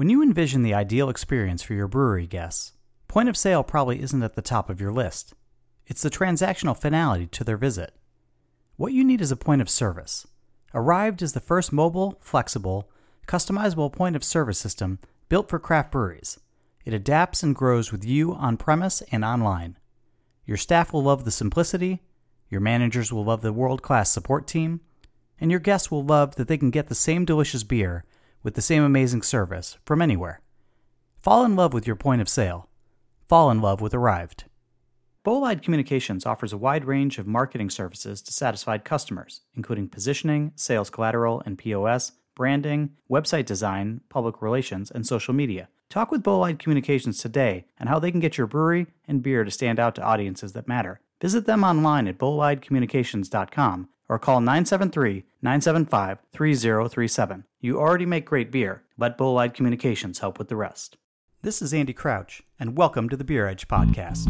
When you envision the ideal experience for your brewery guests, point of sale probably isn't at the top of your list. It's the transactional finality to their visit. What you need is a point of service. Arryved is the first mobile, flexible, customizable point of service system built for craft breweries. It adapts and grows with you on premise and online. Your staff will love the simplicity, your managers will love the world class support team, and your guests will love that they can get the same delicious beer with the same amazing service from anywhere. Fall in love with your point of sale. Fall in love with Arryved. Bolide Communications offers a wide range of marketing services to satisfied customers, including positioning, sales collateral and POS, branding, website design, public relations, and social media. Talk with Bolide Communications today and how they can get your brewery and beer to stand out to audiences that matter. Visit them online at bolidecommunications.com or call 973 975 3037. You already make great beer. Let Bolide Communications help with the rest. This is Andy Crouch, and welcome to the Beer Edge Podcast.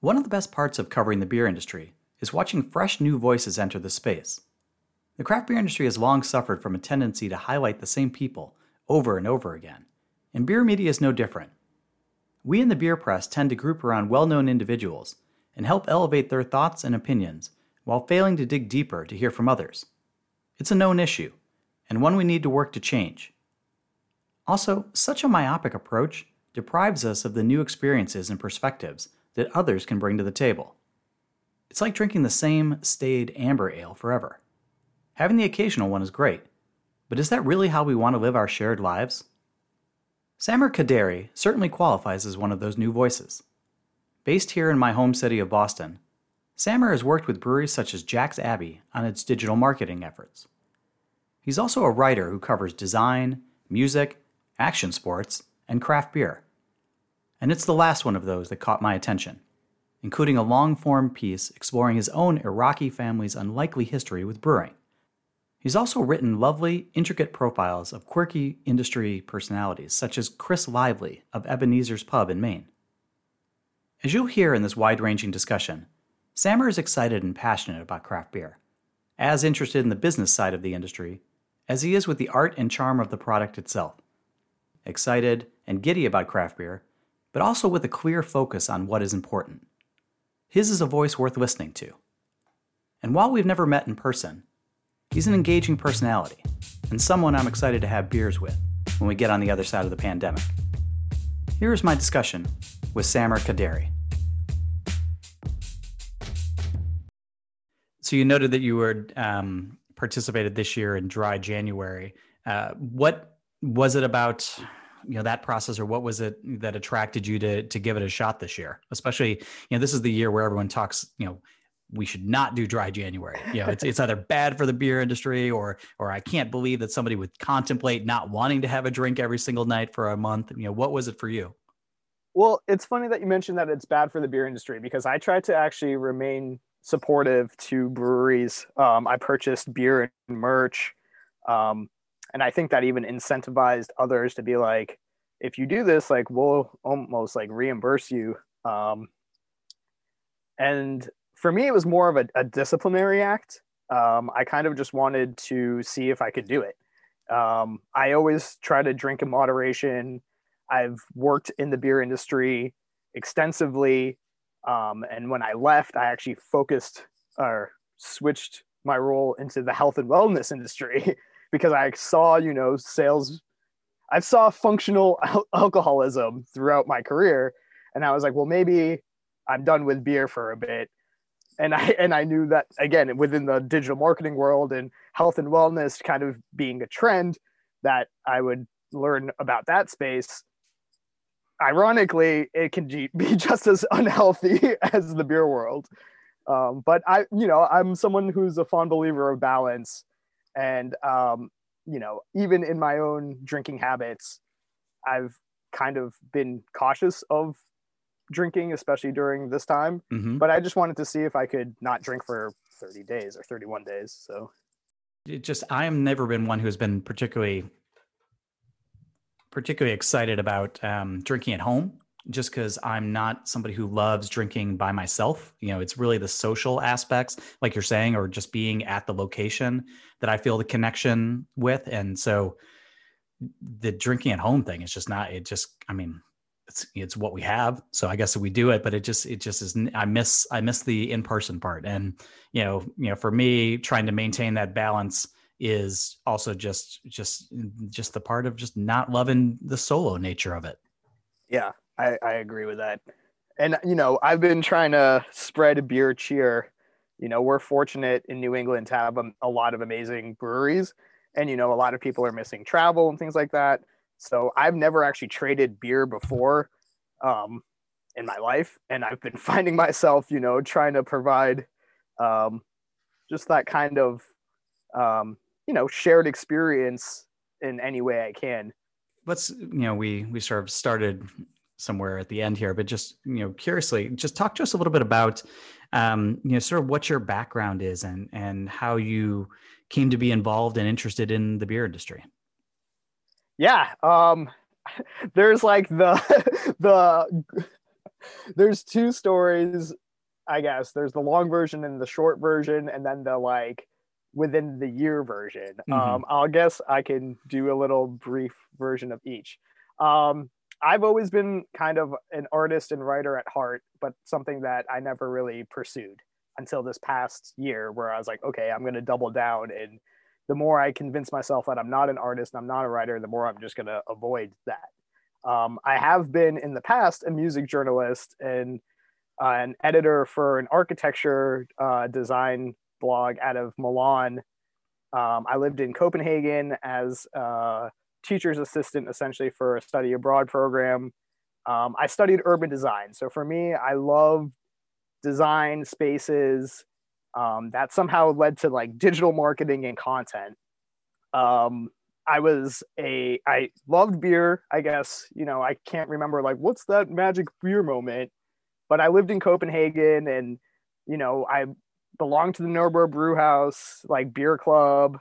One of the best parts of covering the beer industry is watching fresh new voices enter the space. The craft beer industry has long suffered from a tendency to highlight the same people over and over again, and beer media is no different. We in the beer press tend to group around well known individuals and help elevate their thoughts and opinions while failing to dig deeper to hear from others. It's a known issue, and one we need to work to change. Also, such a myopic approach deprives us of the new experiences and perspectives that others can bring to the table. It's like drinking the same staid amber ale forever. Having the occasional one is great, but is that really how we want to live our shared lives? Samer Kaderi certainly qualifies as one of those new voices. Based here in my home city of Boston, Samer has worked with breweries such as Jack's Abbey on its digital marketing efforts. He's also a writer who covers design, music, action sports, and craft beer. And it's the last one of those that caught my attention including a long form piece exploring his own Iraqi family's unlikely history with brewing. He's also written lovely, intricate profiles of quirky industry personalities, such as Chris Lively of Ebenezer's Pub in Maine. As you'll hear in this wide ranging discussion, Samer is excited and passionate about craft beer, as interested in the business side of the industry as he is with the art and charm of the product itself. Excited and giddy about craft beer, but also with a clear focus on what is important his is a voice worth listening to. And while we've never met in person, he's an engaging personality and someone I'm excited to have beers with when we get on the other side of the pandemic. Here is my discussion with Samer Kaderi. So you noted that you were um, participated this year in Dry January. Uh, what was it about you know that process or what was it that attracted you to to give it a shot this year especially you know this is the year where everyone talks you know we should not do dry January. You know, it's it's either bad for the beer industry or or I can't believe that somebody would contemplate not wanting to have a drink every single night for a month. You know, what was it for you? Well, it's funny that you mentioned that it's bad for the beer industry because I tried to actually remain supportive to breweries. Um, I purchased beer and merch. Um, and i think that even incentivized others to be like if you do this like we'll almost like reimburse you um, and for me it was more of a, a disciplinary act um, i kind of just wanted to see if i could do it um, i always try to drink in moderation i've worked in the beer industry extensively um, and when i left i actually focused or switched my role into the health and wellness industry because I saw, you know, sales. I saw functional al- alcoholism throughout my career, and I was like, well, maybe I'm done with beer for a bit. And I and I knew that again within the digital marketing world and health and wellness kind of being a trend that I would learn about that space. Ironically, it can be just as unhealthy as the beer world. Um, but I, you know, I'm someone who's a fond believer of balance and um, you know even in my own drinking habits i've kind of been cautious of drinking especially during this time mm-hmm. but i just wanted to see if i could not drink for 30 days or 31 days so it just i have never been one who has been particularly particularly excited about um, drinking at home just because I'm not somebody who loves drinking by myself. You know, it's really the social aspects, like you're saying, or just being at the location that I feel the connection with. And so the drinking at home thing is just not, it just, I mean, it's, it's what we have. So I guess we do it, but it just, it just is, I miss, I miss the in-person part. And, you know, you know, for me trying to maintain that balance is also just, just, just the part of just not loving the solo nature of it. Yeah. I, I agree with that. And you know, I've been trying to spread beer cheer. You know, we're fortunate in New England to have a, a lot of amazing breweries, and you know, a lot of people are missing travel and things like that. So I've never actually traded beer before um, in my life, and I've been finding myself, you know, trying to provide um, just that kind of, um, you know, shared experience in any way I can. Let's, you know, we we sort of started somewhere at the end here, but just you know, curiously, just talk to us a little bit about um, you know, sort of what your background is and and how you came to be involved and interested in the beer industry. Yeah, um, there's like the the there's two stories, I guess. There's the long version and the short version, and then the like within the year version. Mm-hmm. Um, I'll guess I can do a little brief version of each. Um, I've always been kind of an artist and writer at heart, but something that I never really pursued until this past year, where I was like, okay, I'm going to double down. And the more I convince myself that I'm not an artist and I'm not a writer, the more I'm just going to avoid that. Um, I have been in the past a music journalist and uh, an editor for an architecture uh, design blog out of Milan. Um, I lived in Copenhagen as a teacher's assistant essentially for a study abroad program. Um, I studied urban design. So for me, I love design spaces. Um, that somehow led to like digital marketing and content. Um, I was a, I loved beer, I guess, you know, I can't remember like what's that magic beer moment, but I lived in Copenhagen and, you know, I belonged to the Nørrebro Brew House, like beer club.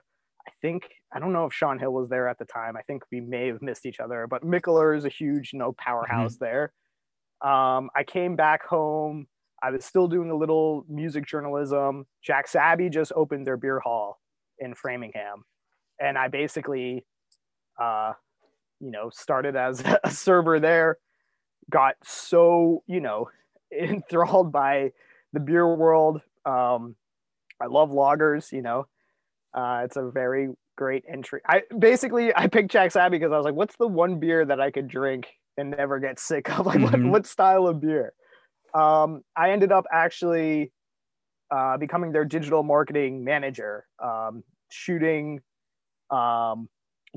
I think I don't know if Shaun Hill was there at the time. I think we may have missed each other, but Mikkeller is a huge, you know, powerhouse mm-hmm. there. Um, I came back home. I was still doing a little music journalism. Jack's Abbey just opened their beer hall in Framingham, and I basically, uh, you know, started as a server there. Got so you know enthralled by the beer world. Um, I love lagers, You know, uh, it's a very great entry. I basically I picked Jack's Abbey because I was like, what's the one beer that I could drink and never get sick of? Like, mm-hmm. what, what style of beer? Um, I ended up actually uh, becoming their digital marketing manager, um, shooting, um,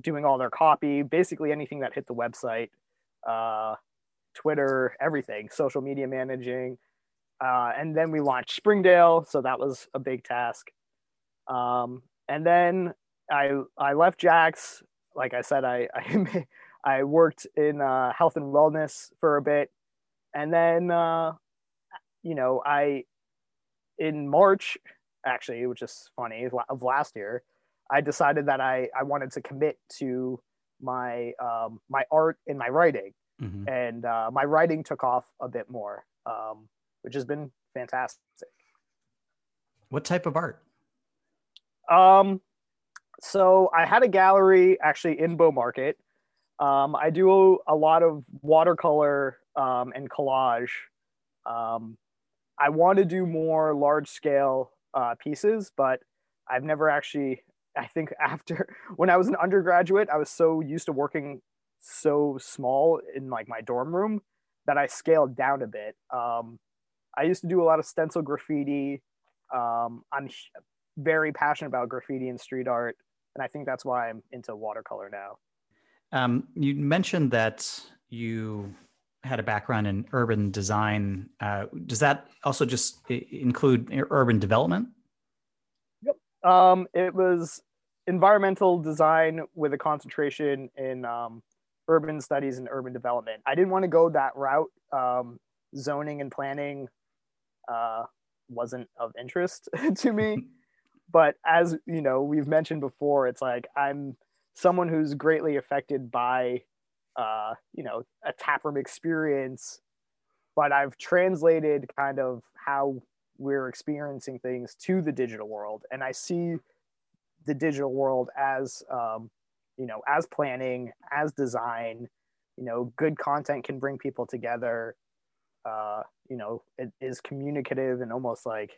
doing all their copy, basically anything that hit the website, uh, Twitter, everything, social media managing. Uh, and then we launched Springdale, so that was a big task. Um, and then I I left Jack's. Like I said, I I, I worked in uh, health and wellness for a bit, and then uh, you know I in March actually, which is funny of last year, I decided that I I wanted to commit to my um, my art and my writing, mm-hmm. and uh, my writing took off a bit more, um, which has been fantastic. What type of art? Um, so I had a gallery actually in Bow Market. Um, I do a lot of watercolor um, and collage. Um, I want to do more large scale uh, pieces, but I've never actually. I think after when I was an undergraduate, I was so used to working so small in like my dorm room that I scaled down a bit. Um, I used to do a lot of stencil graffiti. Um, I'm very passionate about graffiti and street art, and I think that's why I'm into watercolor now. Um, you mentioned that you had a background in urban design. Uh, does that also just include urban development? Yep. Um, it was environmental design with a concentration in um, urban studies and urban development. I didn't want to go that route. Um, zoning and planning uh, wasn't of interest to me. but as you know we've mentioned before it's like i'm someone who's greatly affected by uh, you know, a taproom experience, but I've translated kind of how we're experiencing things to the digital world, and I see the digital world as, um, you know, as planning, as design. You know, good content can bring people together. Uh, you know, it is communicative and almost like,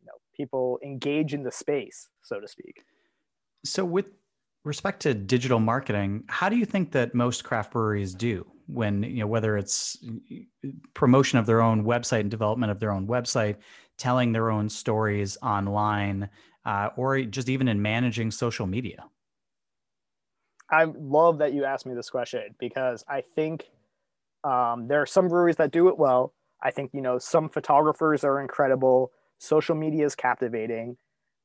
you know, people engage in the space, so to speak. So, with respect to digital marketing, how do you think that most craft breweries do when, you know, whether it's promotion of their own website and development of their own website, telling their own stories online, uh, or just even in managing social media? I love that you asked me this question because I think um, there are some breweries that do it well. I think, you know, some photographers are incredible. Social media is captivating.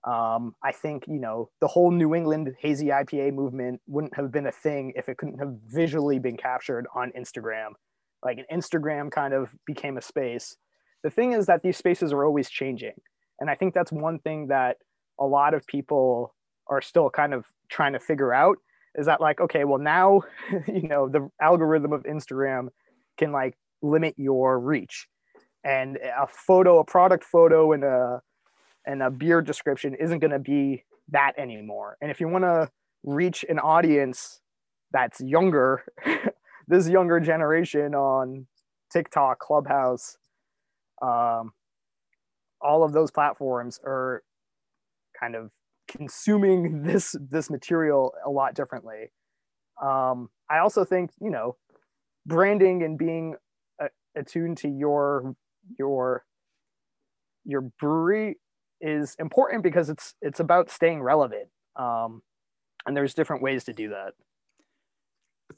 Um, I think you know the whole New England hazy IPA movement wouldn't have been a thing if it couldn't have visually been captured on Instagram. Like an Instagram kind of became a space. The thing is that these spaces are always changing, and I think that's one thing that a lot of people are still kind of trying to figure out is that like okay well now you know the algorithm of instagram can like limit your reach and a photo a product photo and a and a beer description isn't going to be that anymore. And if you want to reach an audience that's younger, this younger generation on TikTok, Clubhouse, um, all of those platforms are kind of consuming this this material a lot differently. Um, I also think you know branding and being attuned to your your your brewery is important because it's it's about staying relevant um, and there's different ways to do that.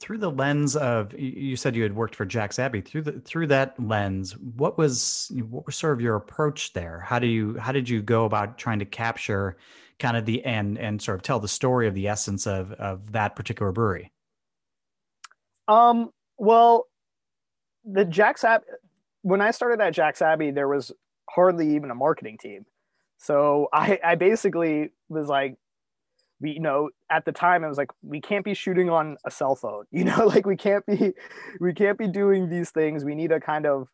Through the lens of you said you had worked for Jack's Abbey. Through the through that lens what was what was sort of your approach there? How do you how did you go about trying to capture kind of the and and sort of tell the story of the essence of of that particular brewery? Um well the Jack's Abbey when I started at Jack's Abbey there was hardly even a marketing team so I, I basically was like, we, you know, at the time I was like, we can't be shooting on a cell phone, you know, like we can't be, we can't be doing these things. We need to kind of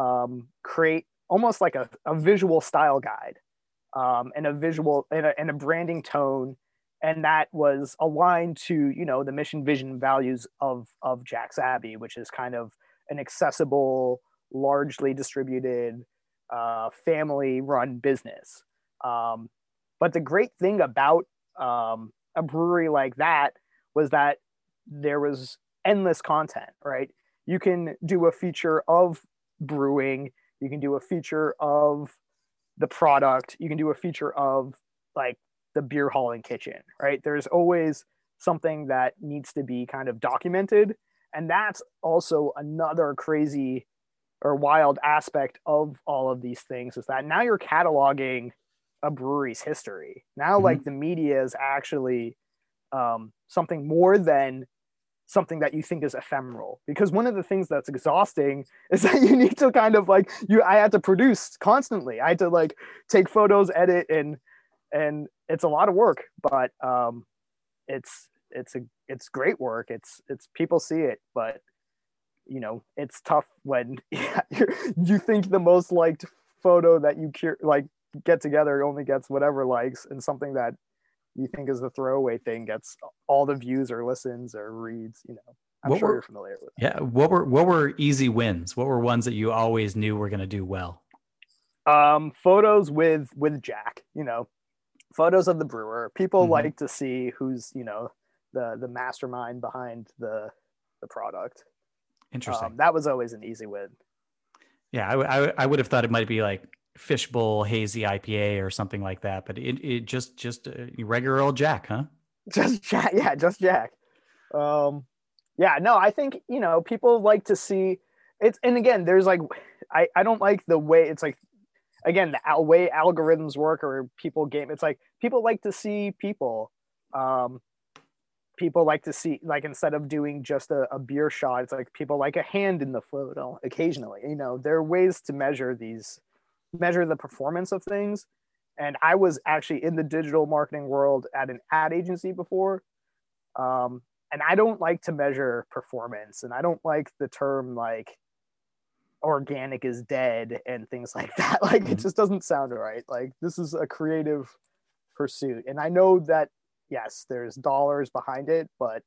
um, create almost like a, a visual style guide um, and a visual and a, and a branding tone. And that was aligned to, you know, the mission, vision, values of, of Jack's Abbey, which is kind of an accessible, largely distributed, uh, family run business. Um, but the great thing about um, a brewery like that was that there was endless content, right? You can do a feature of brewing, you can do a feature of the product, you can do a feature of like the beer hall and kitchen, right? There's always something that needs to be kind of documented. And that's also another crazy or wild aspect of all of these things is that now you're cataloging a brewery's history. Now, mm-hmm. like the media is actually um, something more than something that you think is ephemeral. Because one of the things that's exhausting is that you need to kind of like you. I had to produce constantly. I had to like take photos, edit, and and it's a lot of work. But um, it's it's a it's great work. It's it's people see it, but you know it's tough when you think the most liked photo that you cure like get together only gets whatever likes and something that you think is the throwaway thing gets all the views or listens or reads you know. I'm what sure were, you're familiar with yeah what were what were easy wins? What were ones that you always knew were going to do well? Um photos with with jack you know. Photos of the brewer. People mm-hmm. like to see who's you know the the mastermind behind the the product. Interesting. Um, that was always an easy win. Yeah I, I, I would have thought it might be like fishbowl hazy IPA or something like that. But it, it just just uh, regular old Jack, huh? Just Jack, yeah, just Jack. Um, yeah, no, I think you know people like to see it's, and again, there's like, I I don't like the way it's like, again, the al- way algorithms work or people game. It's like people like to see people. Um, people like to see like instead of doing just a, a beer shot it's like people like a hand in the photo occasionally you know there are ways to measure these measure the performance of things. And I was actually in the digital marketing world at an ad agency before. Um, and I don't like to measure performance, and I don't like the term like organic is dead and things like that. Like it Mhm. just doesn't sound right. Like this is a creative pursuit, and I know that yes, there's dollars behind it, but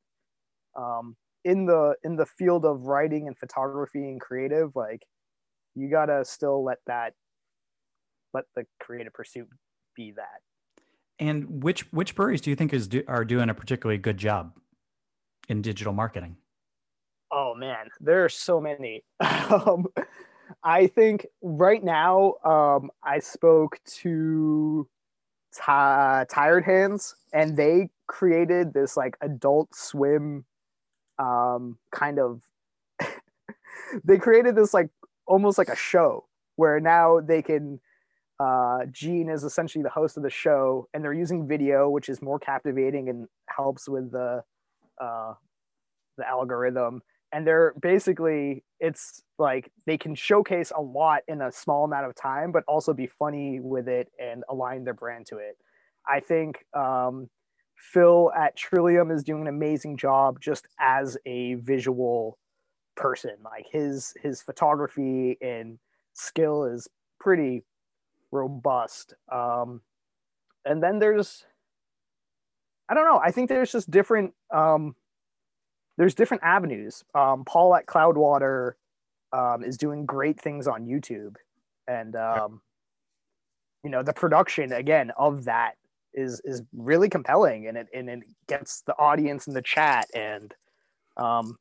um, in the in the field of writing and photography and creative, like you gotta still let that let the creative pursuit be that. And which which breweries do you think is do, are doing a particularly good job in digital marketing? Oh man, there are so many. um, I think right now, um, I spoke to Ti- Tired Hands, and they created this like Adult Swim um, kind of. they created this like almost like a show where now they can. Uh, Jean is essentially the host of the show, and they're using video, which is more captivating and helps with the uh, the algorithm. And they're basically it's like they can showcase a lot in a small amount of time but also be funny with it and align their brand to it. I think um, phil at trillium is doing an amazing job just as a visual person. Like his his photography and skill is pretty robust. Um, and then there's i don't know i think there's just different um, there's different avenues. Um, Paul at Cloudwater um, is doing great things on YouTube, and um, you know the production again of that is is really compelling, and it and it gets the audience in the chat, and um,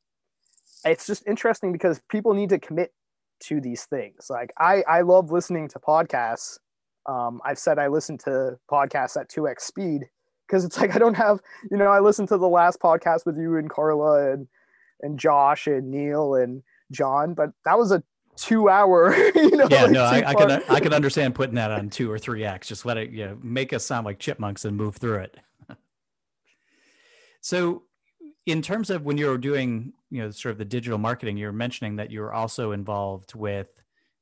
it's just interesting because people need to commit to these things. Like I I love listening to podcasts. Um, I've said I listen to podcasts at two x speed because it's like I don't have, you know, I listened to the last podcast with you and Carla and and Josh and Neil and John, but that was a two hour, you know. Yeah, like no, I, I can I can understand putting that on two or three X. Just let it, you know, make us sound like chipmunks and move through it. so, in terms of when you're doing, you know, sort of the digital marketing, you're mentioning that you're also involved with,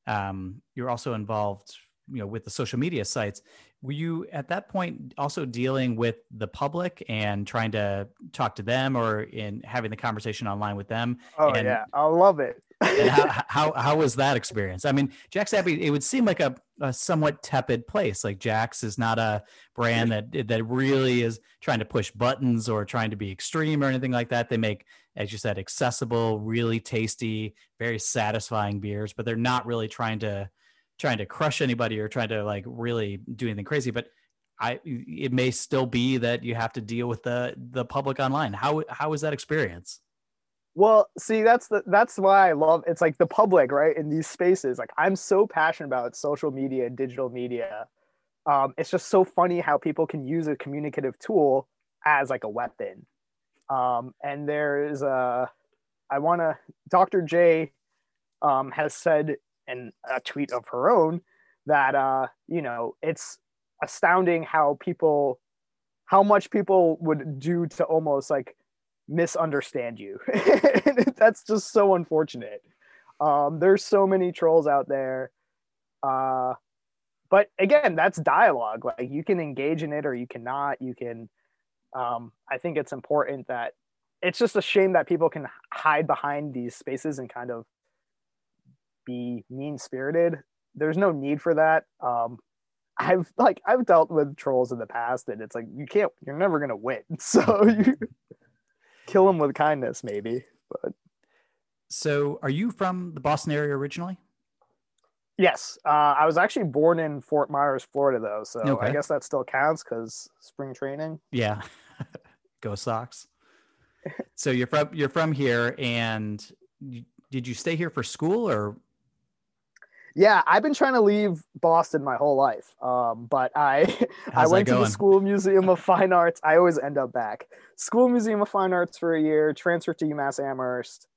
um, you're also involved, you know, with the social media sites. Were you at that point also dealing with the public and trying to talk to them, or in having the conversation online with them? Oh and- yeah, I love it. and how, how how was that experience? I mean, Jack's Abbey. It would seem like a, a somewhat tepid place. Like Jack's is not a brand that that really is trying to push buttons or trying to be extreme or anything like that. They make, as you said, accessible, really tasty, very satisfying beers, but they're not really trying to trying to crush anybody or trying to like really do anything crazy. But I, it may still be that you have to deal with the the public online. How how was that experience? Well, see, that's the that's why I love it's like the public, right? In these spaces, like I'm so passionate about social media and digital media. Um, it's just so funny how people can use a communicative tool as like a weapon. Um, and there's a, I want to, Dr. J um, has said in a tweet of her own that, uh, you know, it's astounding how people, how much people would do to almost like misunderstand you. That's just so unfortunate. Um, there's so many trolls out there. Uh, but again, that's dialogue. Like you can engage in it or you cannot. You can. Um, I think it's important that it's just a shame that people can hide behind these spaces and kind of be mean spirited. There's no need for that. Um, I've like I've dealt with trolls in the past, and it's like you can't. You're never gonna win. So you kill them with kindness, maybe. But So, are you from the Boston area originally? yes, uh, I was actually born in Fort Myers, Florida, though. So Okay. I guess that still counts because spring training. Yeah. Go Sox. so you're from you're from here, and you, did you stay here for school or? Yeah, I've been trying to leave Boston my whole life, um, but I I How's went to the? School Museum of Fine Arts. I always end up back. School Museum of Fine Arts for a year, transferred to UMass Amherst.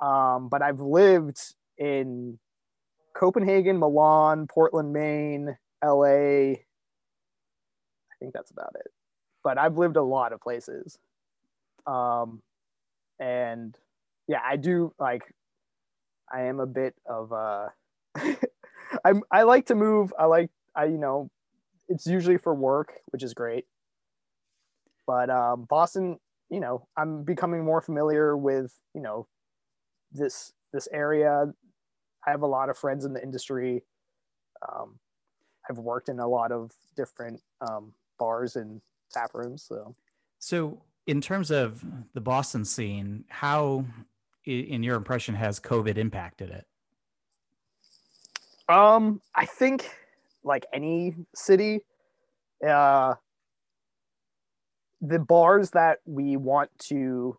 Um, but I've lived in Copenhagen, Milan, Portland, Maine, LA. I think that's about it. But I've lived a lot of places. Um, and yeah, I do like I am a bit of a I'm I like to move. I like I you know, it's usually for work, which is great. But um Boston, you know, I'm becoming more familiar with, you know, this this area. I have a lot of friends in the industry. Um, I've worked in a lot of different um, bars and tap rooms. So, so in terms of the Boston scene, how, in your impression, has COVID impacted it? Um, I think like any city, uh, the bars that we want to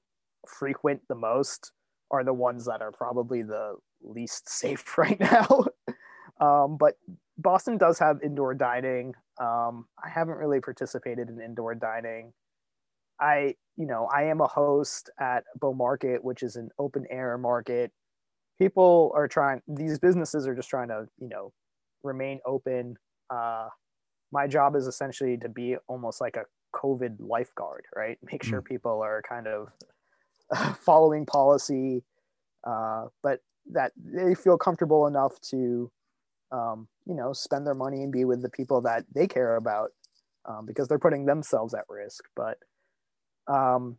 frequent the most are the ones that are probably the least safe right now. um, but Boston does have indoor dining. Um, I haven't really participated in indoor dining. I, you know, I am a host at Bow Market, which is an open air market. People are trying; these businesses are just trying to, you know, remain open. Uh, my job is essentially to be almost like a COVID lifeguard, right? Make sure mm. people are kind of following policy, uh, but that they feel comfortable enough to, um, you know, spend their money and be with the people that they care about um, because they're putting themselves at risk. But um,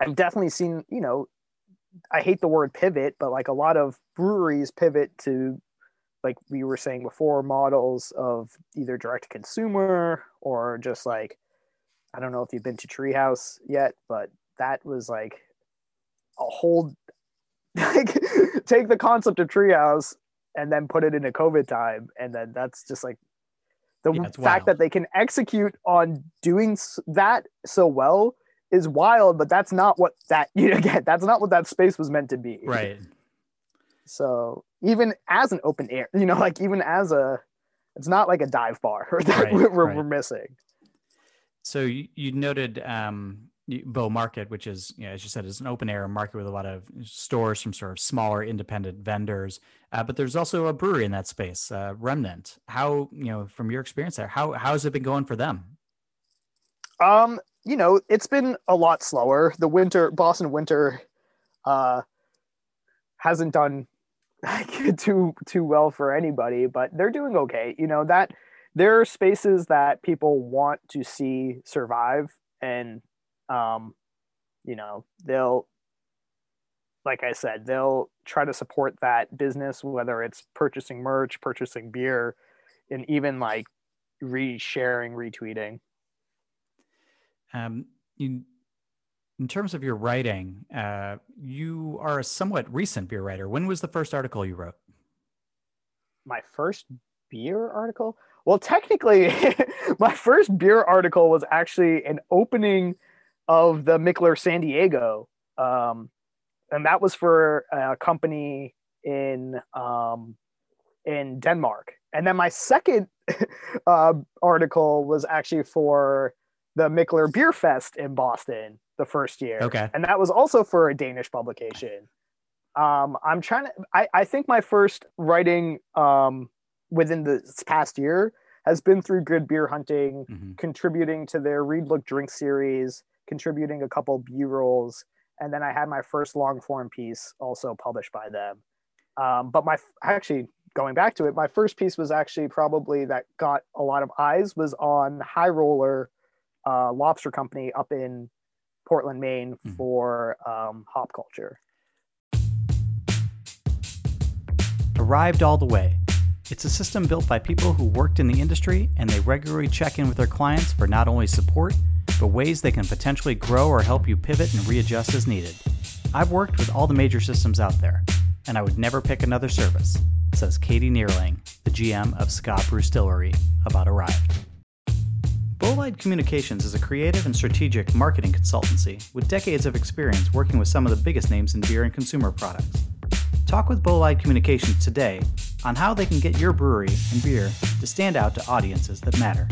I've definitely seen, you know, I hate the word pivot, but like a lot of breweries pivot to, like we were saying before, models of either direct to consumer or just like I don't know if you've been to Treehouse yet, but that was like a whole like take the concept of Treehouse and then put it into COVID time, and then that's just like the yeah, fact wild. that they can execute on doing that so well is wild. But that's not what that you know, get. That's not what that space was meant to be. Right. So even as an open air, you know, like even as a, it's not like a dive bar that right, we're, right. we're missing. So you, you noted um, Bow Market, which is, you know, as you said, is an open air market with a lot of stores from sort of smaller independent vendors. Uh, but there's also a brewery in that space, uh, Remnant. How, you know, from your experience there, how has it been going for them? Um, you know, it's been a lot slower. The winter, Boston winter, uh, hasn't done too too well for anybody, but they're doing okay. You know that there are spaces that people want to see survive and um you know they'll like i said they'll try to support that business whether it's purchasing merch purchasing beer and even like re-sharing retweeting. Um in, in terms of your writing uh you are a somewhat recent beer writer. When was the first article you wrote? My first beer article? Well, technically, my first beer article was actually an opening of the Mikkeller San Diego, um, and that was for a company in um, in Denmark. And then my second uh, article was actually for the Mikkeller Beer Fest in Boston the first year. Okay, and that was also for a Danish publication. Um, I'm trying to. I, I think my first writing um, within this past year has been through good beer hunting, mm-hmm. contributing to their read look drink series, contributing a couple B rolls, and then I had my first long form piece also published by them. Um, but my actually going back to it, my first piece was actually probably that got a lot of eyes was on High Roller uh, Lobster Company up in Portland, Maine mm-hmm. for um, hop culture. Arryved all the way it's a system built by people who worked in the industry and they regularly check in with their clients for not only support, but ways they can potentially grow or help you pivot and readjust as needed. I've worked with all the major systems out there, and I would never pick another service, says Katie Neerling, the GM of Ska Brewstillery, about Arryved. Bolide Communications is a creative and strategic marketing consultancy with decades of experience working with some of the biggest names in beer and consumer products. Talk with Bolide Communications today on how they can get your brewery and beer to stand out to audiences that matter.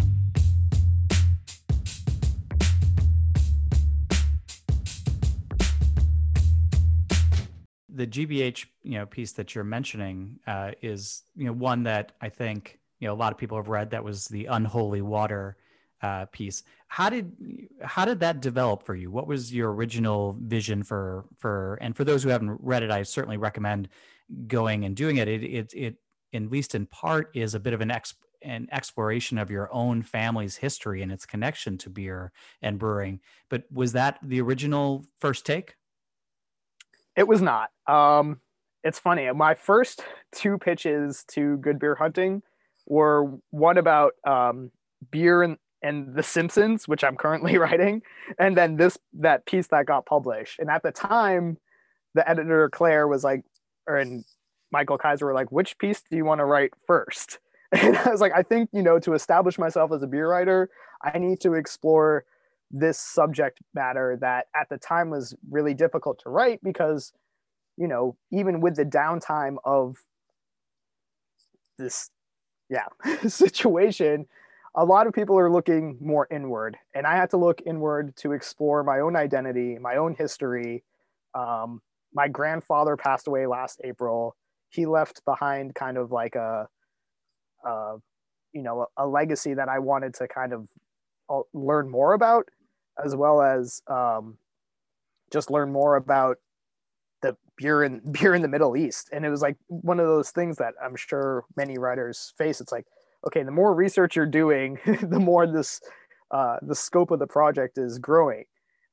The GBH you know piece that you're mentioning uh, is you know one that I think you know a lot of people have read. That was the unholy water uh, piece. How did how did that develop for you? What was your original vision for for? And for those who haven't read it, I certainly recommend going and doing it. It it, it at least in part is a bit of an exp, an exploration of your own family's history and its connection to beer and brewing. But was that the original first take? It was not. Um, it's funny. My first two pitches to Good Beer Hunting were one about um, beer and, and The Simpsons, which I'm currently writing, and then this that piece that got published. And at the time, the editor Claire was like, or and Michael Kiser were like, which piece do you want to write first? And I was like, I think, you know, to establish myself as a beer writer, I need to explore this subject matter that at the time was really difficult to write because, you know, even with the downtime of this, yeah, situation, a lot of people are looking more inward. And I had to look inward to explore my own identity, my own history. Um, my grandfather passed away last April he left behind kind of like a, a you know, a, a, legacy that I wanted to kind of uh, learn more about, as well as um, just learn more about the beer in beer in the Middle East. And it was like one of those things that I'm sure many writers face. It's like, okay, the more research you're doing, the more this uh, the scope of the project is growing.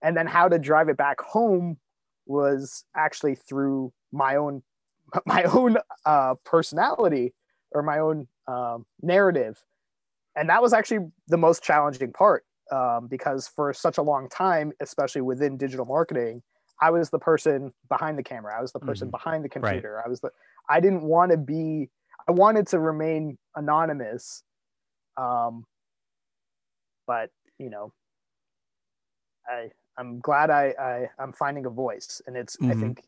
And then how to drive it back home was actually through my own my own uh, personality or my own um, narrative. And that was actually the most challenging part um, because for such a long time, especially within digital marketing, I was the person behind the camera. I was the person mm-hmm. behind the computer. Right. I was the, I didn't want to be, I wanted to remain anonymous. Um, but you know, I, I'm glad I, I I'm finding a voice and it's, mm-hmm. I think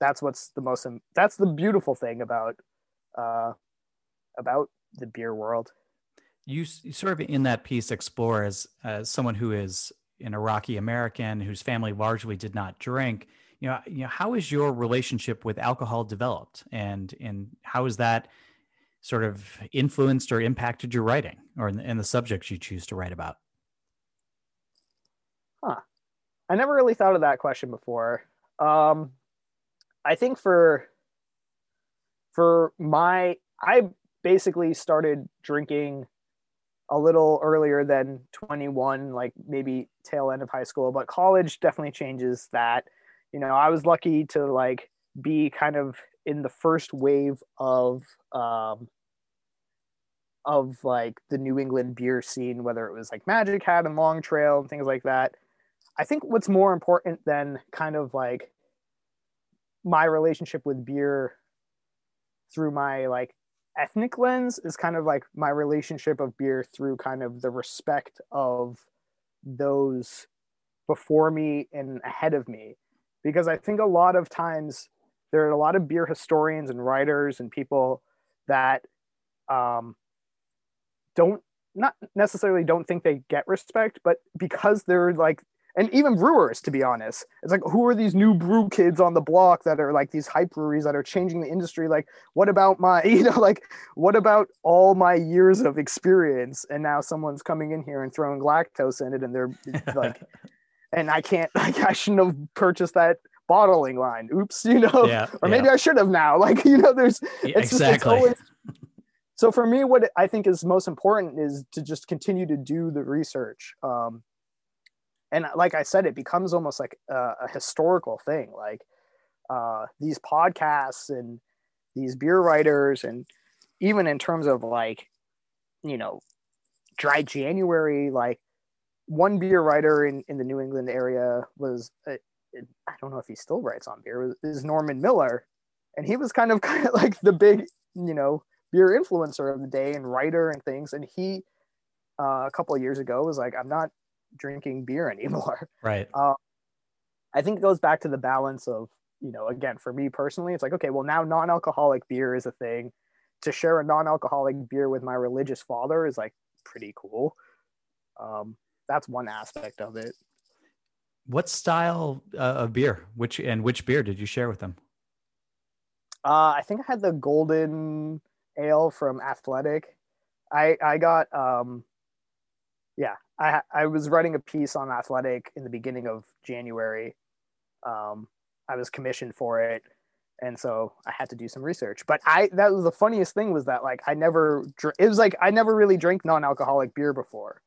that's what's the most that's the beautiful thing about uh about the beer world you, sort of in that piece explore as as someone who is an iraqi american whose family largely did not drink you know, you know how is your relationship with alcohol developed? And and how is that sort of influenced or impacted your writing or in, in the subjects you choose to write about? Huh. I never really thought of that question before. Um I think for for my I basically started drinking a little earlier than 21 like maybe tail end of high school but college definitely changes that. You know i was lucky to like be kind of in the first wave of um of like the new england beer scene whether it was like magic hat and long trail and things like that. I think what's more important than kind of like my relationship with beer through my like ethnic lens is kind of like my relationship of beer through kind of the respect of those before me and ahead of me. Because i think a lot of times there are a lot of beer historians and writers and people that um, don't not necessarily don't think they get respect but because they're like and even brewers to be honest. It's like who are these new brew kids on the block that are like these hype breweries that are changing the industry? Like what about my you know like what about all my years of experience? And now someone's coming in here and throwing lactose in it and they're like and i can't like i shouldn't have purchased that bottling line. Oops you know? Yeah, or maybe yeah. i should have now. Like you know there's it's exactly just, it's always, so for me what i think is most important is to just continue to do the research. Um, and like I said, it becomes almost like a, a historical thing. Like uh, these podcasts and these beer writers, and even in terms of like, you know, dry January, like one beer writer in, in the New England area was, uh, I don't know if he still writes on beer, is Norman Miller. And he was kind of kind of like the big, you know, beer influencer of the day and writer and things. And he, uh, a couple of years ago was like, I'm not drinking beer anymore. Right. Uh, I think it goes back to the balance of, you know, again, for me personally, it's like, okay, well, now non alcoholic beer is a thing. To share a non alcoholic beer with my religious father is like pretty cool. Um, that's one aspect of it. What style uh, of beer? Which and which beer did you share with them? Uh, I think I had the golden ale from Athletic. I I got um, yeah, I, I was writing a piece on athletic in the beginning of January. Um, I was commissioned for it, and so I had to do some research. But I that was the funniest thing was that like I never dr- it was like I never really drank non-alcoholic beer before,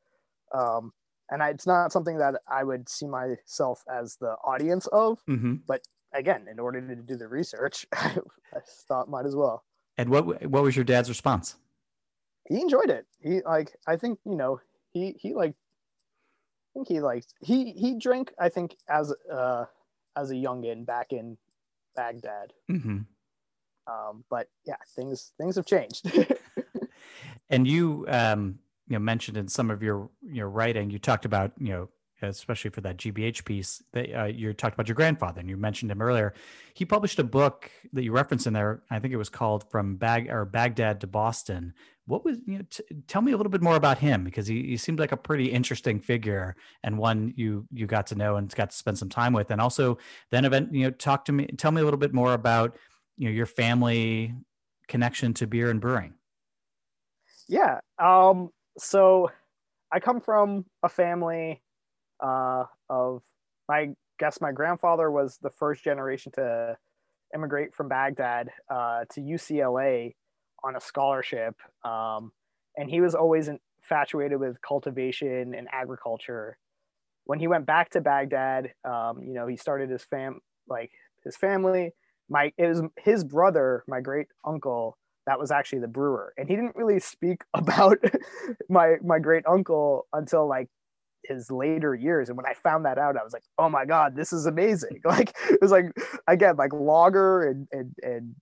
um, and I, it's not something that I would see myself as the audience of. hmm But again, in order to do the research, I, thought might as well. And what what was your dad's response? He enjoyed it. He like I think you know he he like think he liked he he drank I think as uh as a youngin back in Baghdad. hmm Um, but yeah, things things have changed. And you, um, you know, mentioned in some of your your writing, you talked about, you know, especially for that GBH piece, that uh, you talked about your grandfather, and you mentioned him earlier. He published a book that you referenced in there. I think it was called "From Bag or Baghdad to Boston." What was? You know, t- tell me a little bit more about him because he, he seemed like a pretty interesting figure and one you you got to know and got to spend some time with, and also then event you know talk to me, tell me a little bit more about you know your family connection to beer and brewing. yeah. Um, so I come from a family uh, of my guess my grandfather was the first generation to immigrate from Baghdad uh, to UCLA on a scholarship, um, and he was always infatuated with cultivation and agriculture. When he went back to Baghdad, um, you know, he started his fam like his family. My it was his brother, my great uncle, that was actually the brewer, and he didn't really speak about my my great uncle until like his later years and when i found that out i was like oh my god this is amazing like it was like again like lager and and and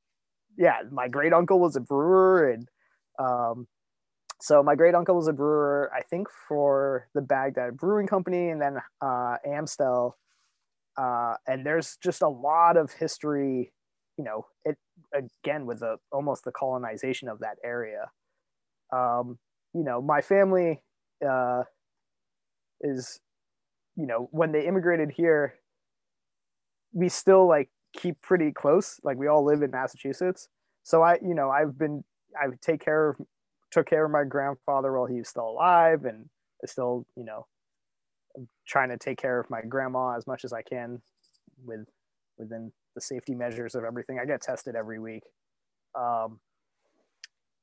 yeah my great uncle was a brewer and um so my great uncle was a brewer i think for the baghdad brewing company and then uh amstel. Uh and there's just a lot of history you know it again with the almost the colonization of that area. Um you know my family uh is you know when they immigrated here we still like keep pretty close. Like we all live in massachusetts. So i you know i've been i take care of took care of my grandfather while he was still alive and still you know trying to take care of my grandma as much as i can with within the safety measures of everything. I get tested every week. Um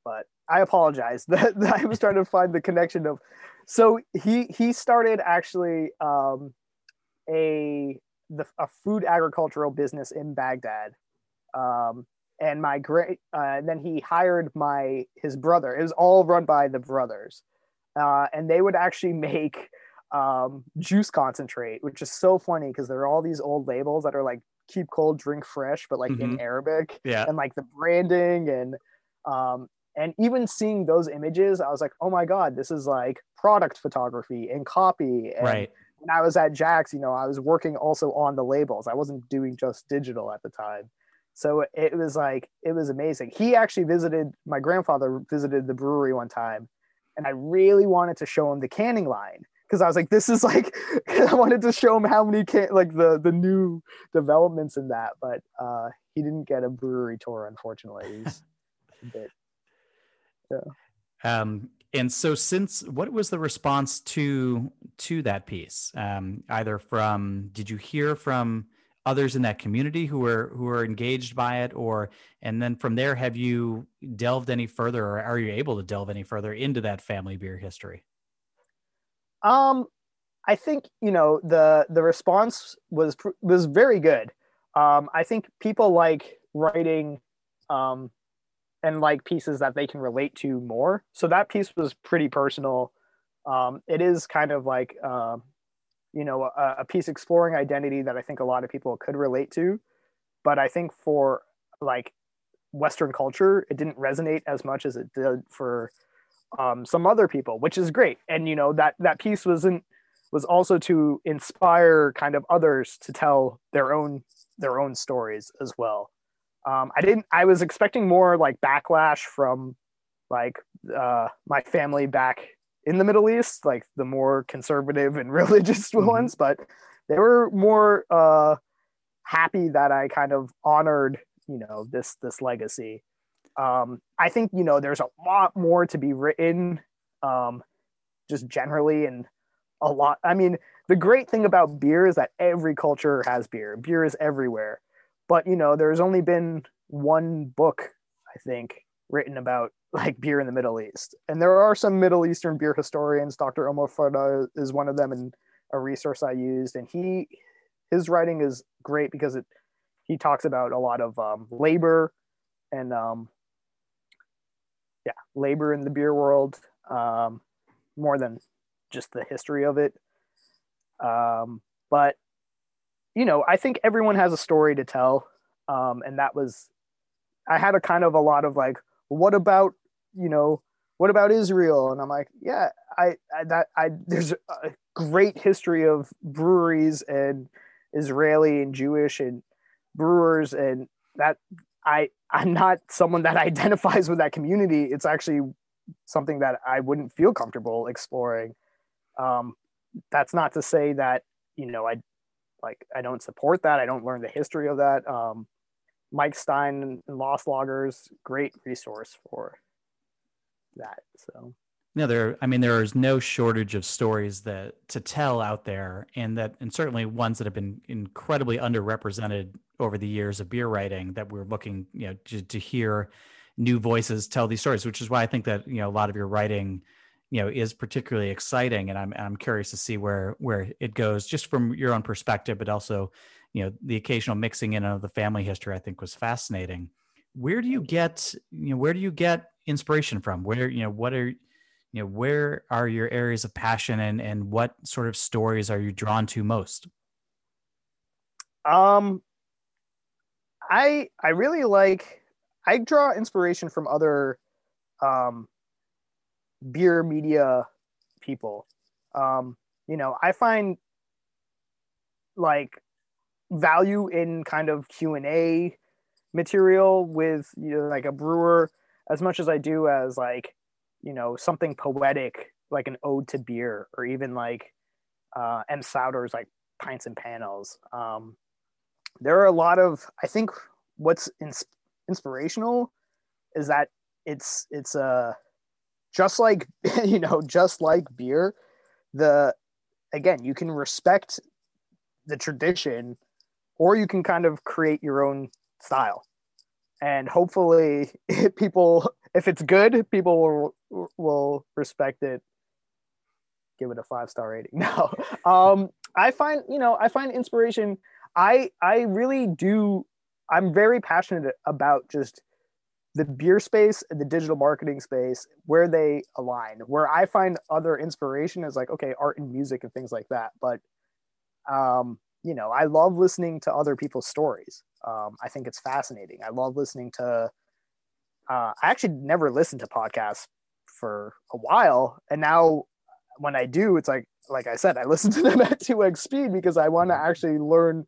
but i apologize that i was trying to find the connection of so he he started actually um, a the, a food agricultural business in Baghdad, um, and my great uh, then he hired my his brother. It was all run by the brothers, uh, and they would actually make um, juice concentrate, which is so funny because there are all these old labels that are like keep cold, drink fresh, but like in Mhm. Arabic Yeah. and like the branding and um and even seeing those images i was like oh my god this is like product photography and copy and Right. When i was at Jack's you know i was working also on the labels. I wasn't doing just digital at the time. So it was like it was amazing. He actually visited my grandfather visited the brewery one time and i really wanted to show him the canning line because i was like this is like i wanted to show him how many can like the the new developments in that but uh he didn't get a brewery tour unfortunately. He's a bit yeah. Um, and so since what was the response to to that piece? Um, either from did you hear from others in that community who were who were engaged by it or and then from there have you delved any further or are you able to delve any further into that family beer history? Um, I think you know the the response was was very good. Um, I think people like writing, um, and like pieces that they can relate to more. So that piece was pretty personal. Um, it is kind of like um, you know a, a piece exploring identity that I think a lot of people could relate to, but I think for like Western culture, it didn't resonate as much as it did for um, some other people, which is great. And you know that that piece wasn't was also to inspire kind of others to tell their own their own stories as well. Um, I didn't. I was expecting more like backlash from like uh, my family back in the Middle East, like the more conservative and religious Mhm. ones, but they were more uh, happy that I kind of honored you know this this legacy. Um, I think you know there's a lot more to be written, um, just generally, and a lot. I mean, the great thing about beer is that every culture has beer. Beer is everywhere. But you know, there's only been one book, I think, written about like beer in the Middle East, and there are some Middle Eastern beer historians. Dr. Omar is one of them, and a resource I used, and he his writing is great because it he talks about a lot of um, labor and um, yeah, labor in the beer world um, more than just the history of it. Um, but you know, I think everyone has a story to tell, um, and that was I had a kind of a lot of like, what about you know, what about Israel? And I'm like, yeah, I, I that I there's a great history of breweries and Israeli and Jewish and brewers, and that I I'm not someone that identifies with that community. It's actually something that I wouldn't feel comfortable exploring. Um, that's not to say that you know I like I don't support that. I don't learn the history of that. Um, Mike Stein and Lost Lagers, great resource for that. So no, there. I mean, there is no shortage of stories that to tell out there, and that, and certainly ones that have been incredibly underrepresented over the years of beer writing. That we're looking, you know, to, to hear new voices tell these stories, which is why I think that you know a lot of your writing, you know, is particularly exciting, and I'm I'm curious to see where where it goes, just from your own perspective, but also, you know, the occasional mixing in of the family history. I think was fascinating. Where do you get, you know, where do you get inspiration from? Where you know, what are you know where are your areas of passion and and what sort of stories are you drawn to most um i i really like i draw inspiration from other um beer media people um you know i find like value in kind of q&a material with you know like a brewer as much as i do as like you know something poetic like an ode to beer or even like uh Em Sauter's like pints and panels um there are a lot of i think what's ins- inspirational is that it's it's uh just like you know just like beer the again you can respect the tradition or you can kind of create your own style and hopefully people if it's good, people will will respect it. Give it a five star rating. No, um, I find you know I find inspiration. I I really do. I'm very passionate about just the beer space and the digital marketing space where they align. Where I find other inspiration is like okay, art and music and things like that. But um, you know, I love listening to other people's stories. Um, I think it's fascinating. I love listening to uh, I actually never listened to podcasts for a while, and now when I do, it's like like I said, I listen to them at two x speed because I want to mm-hmm. actually learn.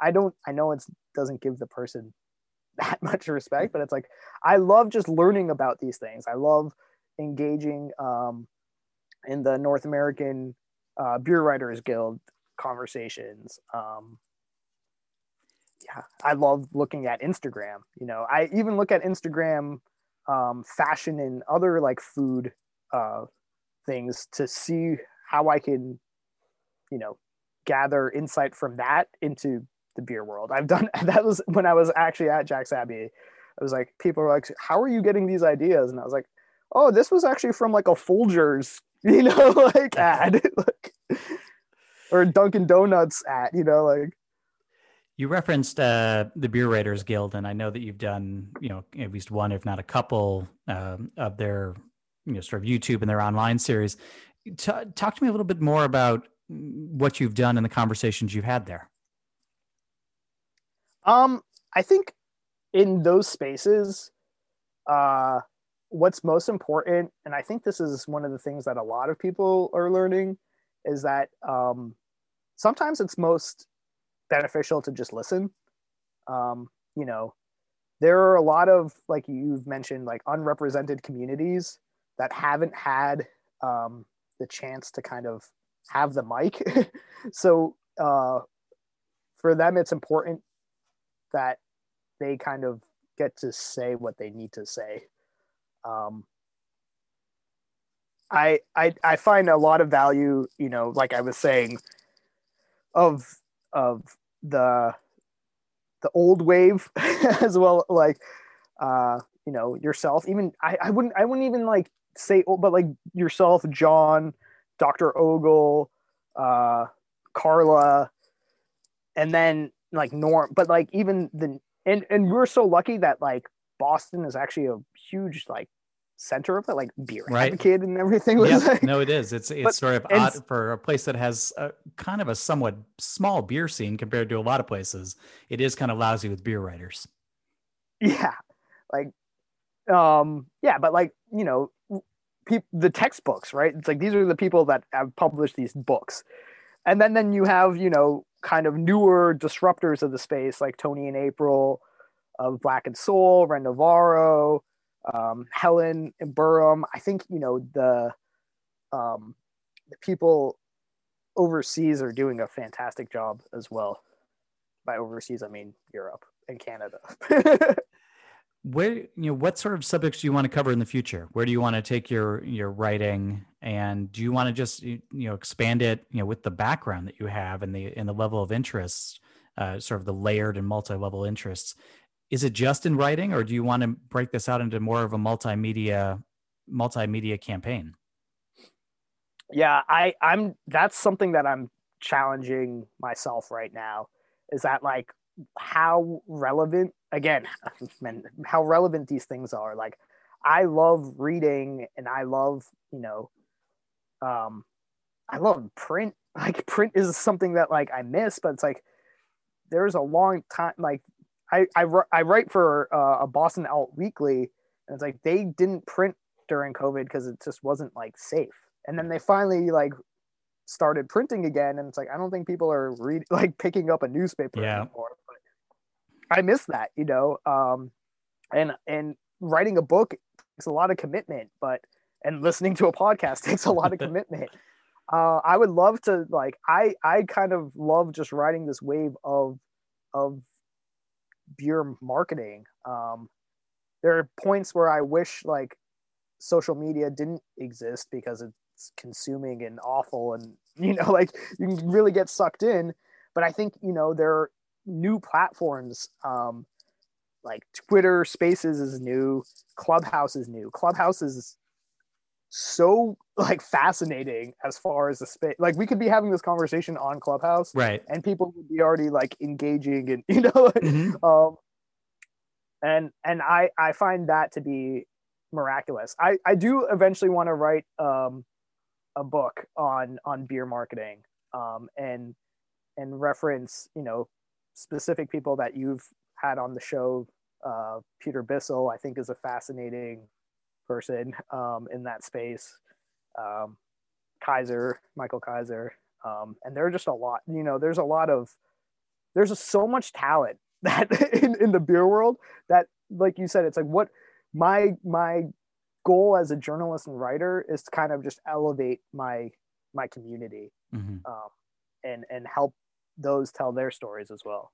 I don't. I know it doesn't give the person that much respect, but it's like I love just learning about these things. I love engaging um, in the North American uh, Beer Writers Guild conversations. Um, yeah, I love looking at Instagram. You know, I even look at Instagram um, fashion and other like food uh, things to see how I can, you know, gather insight from that into the beer world. I've done that was when I was actually at Jack's Abbey. I was like, people were like, "How are you getting these ideas?" And I was like, "Oh, this was actually from like a Folgers, you know, like ad, like, or Dunkin' Donuts ad, you know, like." You referenced uh, the Beer Writers Guild, and I know that you've done, you know, at least one, if not a couple, um, of their, you know, sort of YouTube and their online series. T- talk to me a little bit more about what you've done and the conversations you've had there. Um, I think in those spaces, uh, what's most important, and I think this is one of the things that a lot of people are learning, is that um, sometimes it's most beneficial to just listen. Um, you know, there are a lot of like you've mentioned, like unrepresented communities that haven't had um, the chance to kind of have the mic. so uh, for them, it's important that they kind of get to say what they need to say. Um, I, I I find a lot of value, you know, like I was saying, of of the the old wave as well like uh you know yourself even I, I wouldn't I wouldn't even like say but like yourself John Dr. Ogle uh Carla and then like Norm but like even the and and we're so lucky that like Boston is actually a huge like center of it, like beer right. advocate and everything. Yeah, like, no, it is. It's it's but, sort of odd for a place that has a, kind of a somewhat small beer scene compared to a lot of places. It is kind of lousy with beer writers. Yeah, like, um, yeah, but like you know, the textbooks, right? It's like these are the people that have published these books, and then then you have you know kind of newer disruptors of the space like Tony and April of Black and Soul, Ren Navarro um, Helen and Burham. I think you know the um, the people overseas are doing a fantastic job as well. By overseas, I mean Europe and Canada. Where you know what sort of subjects do you want to cover in the future? Where do you want to take your your writing, and do you want to just you know expand it you know with the background that you have and the and the level of interests, uh, sort of the layered and multi level interests? is it just in writing or do you want to break this out into more of a multimedia multimedia campaign yeah i i'm that's something that i'm challenging myself right now is that like how relevant again man, how relevant these things are like i love reading and i love you know um i love print like print is something that like i miss but it's like there's a long time like I I, I write for uh, a Boston Alt Weekly, and it's like they didn't print during COVID because it just wasn't like safe. And then they finally like started printing again, and it's like I don't think people are read like picking up a newspaper yeah. anymore. I miss that, you know. Um, and and writing a book takes a lot of commitment, but and listening to a podcast takes a lot of commitment. Uh, I would love to like I I kind of love just riding this wave of of beer marketing. Um, there are points where I wish like social media didn't exist because it's consuming and awful and you know like you can really get sucked in but i think you know there new platforms um like twitter spaces is new clubhouse is new. Clubhouse is so like fascinating as far as the space like we could be having this conversation on clubhouse right. and people would be already like engaging and you know mm-hmm. um and and i i find that to be miraculous. I i do eventually want to write um a book on on beer marketing um and and reference you know specific people that you've had on the show uh peter bissell i think is a fascinating person um, in that space. Um, Kiser, Michael Kiser, um, and there are just a lot. You know, there's a lot of there's a, so much talent that in, in the beer world that, like you said, it's like what my my goal as a journalist and writer is to kind of just elevate my my community mm-hmm. um, and and help those tell their stories as well.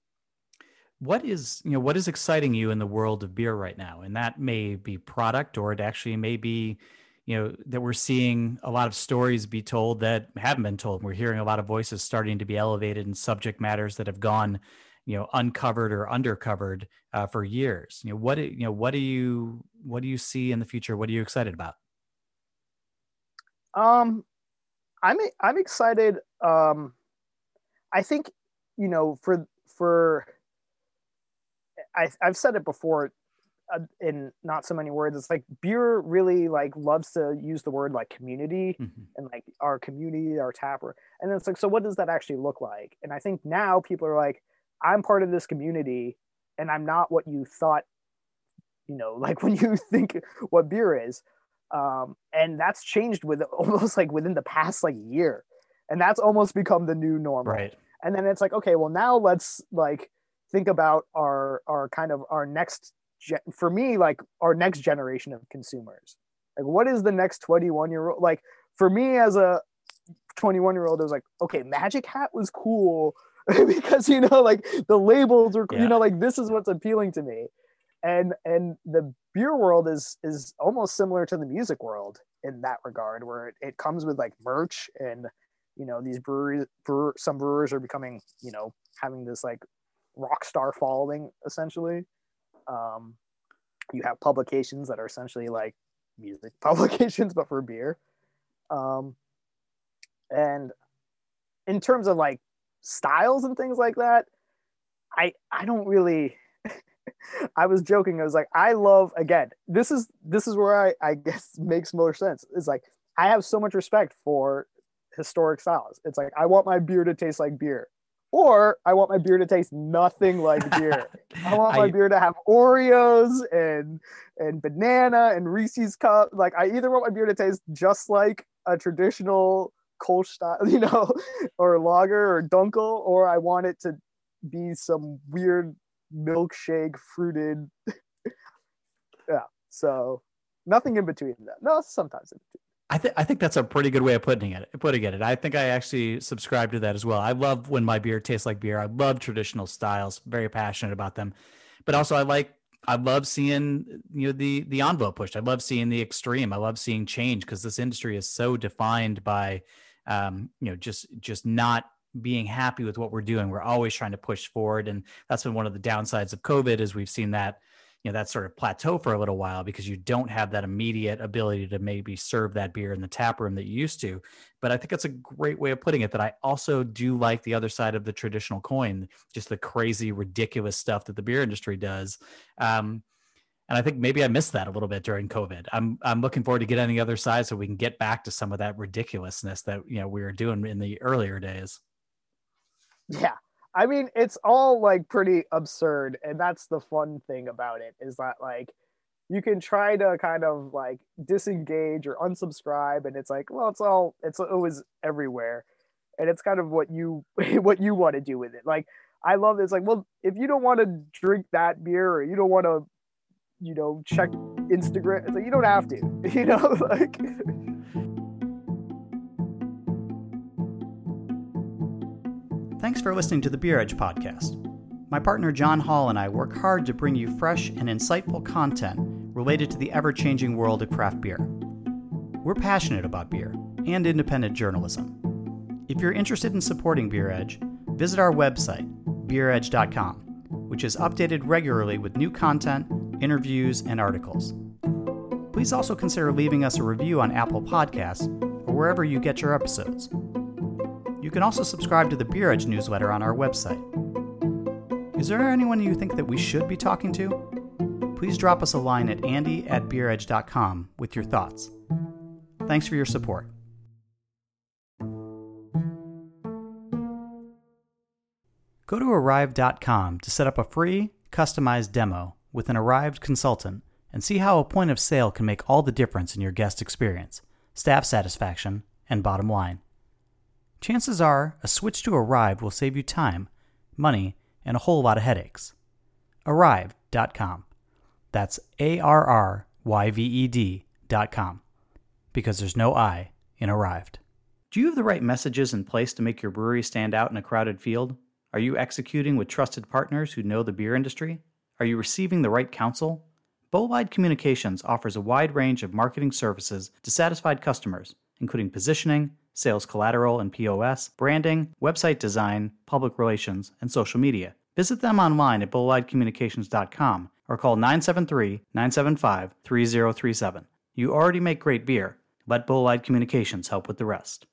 What is you know what is exciting you in the world of beer right now? And that may be product or it actually may be you know that we're seeing a lot of stories be told that haven't been told. We're hearing a lot of voices starting to be elevated in subject matters that have gone you know uncovered or undercovered uh, for years. You know what you know what do you what do you see in the future? What are you excited about? Um i'm i'm excited um i think you know for for I, I've said it before uh, in not so many words. It's like beer really like loves to use the word like community mm-hmm. and like our community, our tapper. And it's like, so what does that actually look like? And I think now people are like, I'm part of this community and I'm not what you thought, you know, like when you think what beer is. Um, and that's changed with almost like within the past like year. And that's almost become the new normal. Right. And then it's like, okay, well now let's like think about our our kind of our next ge- for me like our next generation of consumers like what is the next 21 year old like for me as a 21 year old it was like okay magic hat was cool because you know like the labels are yeah. you know like this is what's appealing to me and and the beer world is is almost similar to the music world in that regard where it, it comes with like merch and you know these breweries brewer, some brewers are becoming you know having this like rock star following essentially. Um, you have publications that are essentially like music publications, but for beer. Um, and in terms of like styles and things like that, I I don't really. I was joking. I was like, I love again. This is this is where I I guess makes more sense. It's like I have so much respect for historic styles. It's like I want my beer to taste like beer or I want my beer to taste nothing like beer. I want my I, beer to have Oreos and and banana and Reese's cup. Like I either want my beer to taste just like a traditional Kolsch style, you know, or lager or dunkel, or I want it to be some weird milkshake fruited. yeah. So nothing in between that. No, sometimes in between. I think I think that's a pretty good way of putting it. Putting it. I think I actually subscribe to that as well. I love when my beer tastes like beer. I love traditional styles. Very passionate about them, but also I like. I love seeing you know the the envelope pushed. I love seeing the extreme. I love seeing change because this industry is so defined by, um, you know, just just not being happy with what we're doing. We're always trying to push forward, and that's been one of the downsides of COVID. Is we've seen that you know that sort of plateau for a little while because you don't have that immediate ability to maybe serve that beer in the tap room that you used to but i think that's a great way of putting it that i also do like the other side of the traditional coin just the crazy ridiculous stuff that the beer industry does um, and I think maybe I missed that a little bit during COVID. I'm I'm looking forward to get on the other side so we can get back to some of that ridiculousness that you know we were doing in the earlier days. Yeah, I mean, it's all like pretty absurd, and that's the fun thing about it is that like you can try to kind of like disengage or unsubscribe, and it's like, well, it's all it's always everywhere, and it's kind of what you what you want to do with it. Like, I love this. Like, well, if you don't want to drink that beer or you don't want to, you know, check Instagram, it's like you don't have to, you know, like. Thanks for listening to the Beer Edge podcast. My partner Jean Hall and I work hard to bring you fresh and insightful content related to the ever changing world of craft beer. We're passionate about beer and independent journalism. If you're interested in supporting Beer Edge, visit our website, beeredge.com, which is updated regularly with new content, interviews, and articles. Please also consider leaving us a review on Apple Podcasts or wherever you get your episodes. You can also subscribe to the Beer Edge newsletter on our website. Is there anyone you think that we should be talking to? Please drop us a line at andy at beeredge.com with your thoughts. Thanks for your support. Go to Arryved.com to set up a free, customized demo with an Arryved consultant and see how a point of sale can make all the difference in your guest experience, staff satisfaction, and bottom line chances are a switch to Arryved will save you time, money, and a whole lot of headaches. Arryved.com. That's A R R Y V E D.com. Because there's no I in Arryved. Do you have the right messages in place to make your brewery stand out in a crowded field? Are you executing with trusted partners who know the beer industry? Are you receiving the right counsel? Bolide Communications offers a wide range of marketing services to satisfied customers, including positioning, sales collateral and POS, branding, website design, public relations, and social media. Visit them online at bolideCommunications.com or call 973 975 3037. You already make great beer. Let Bolide Communications help with the rest.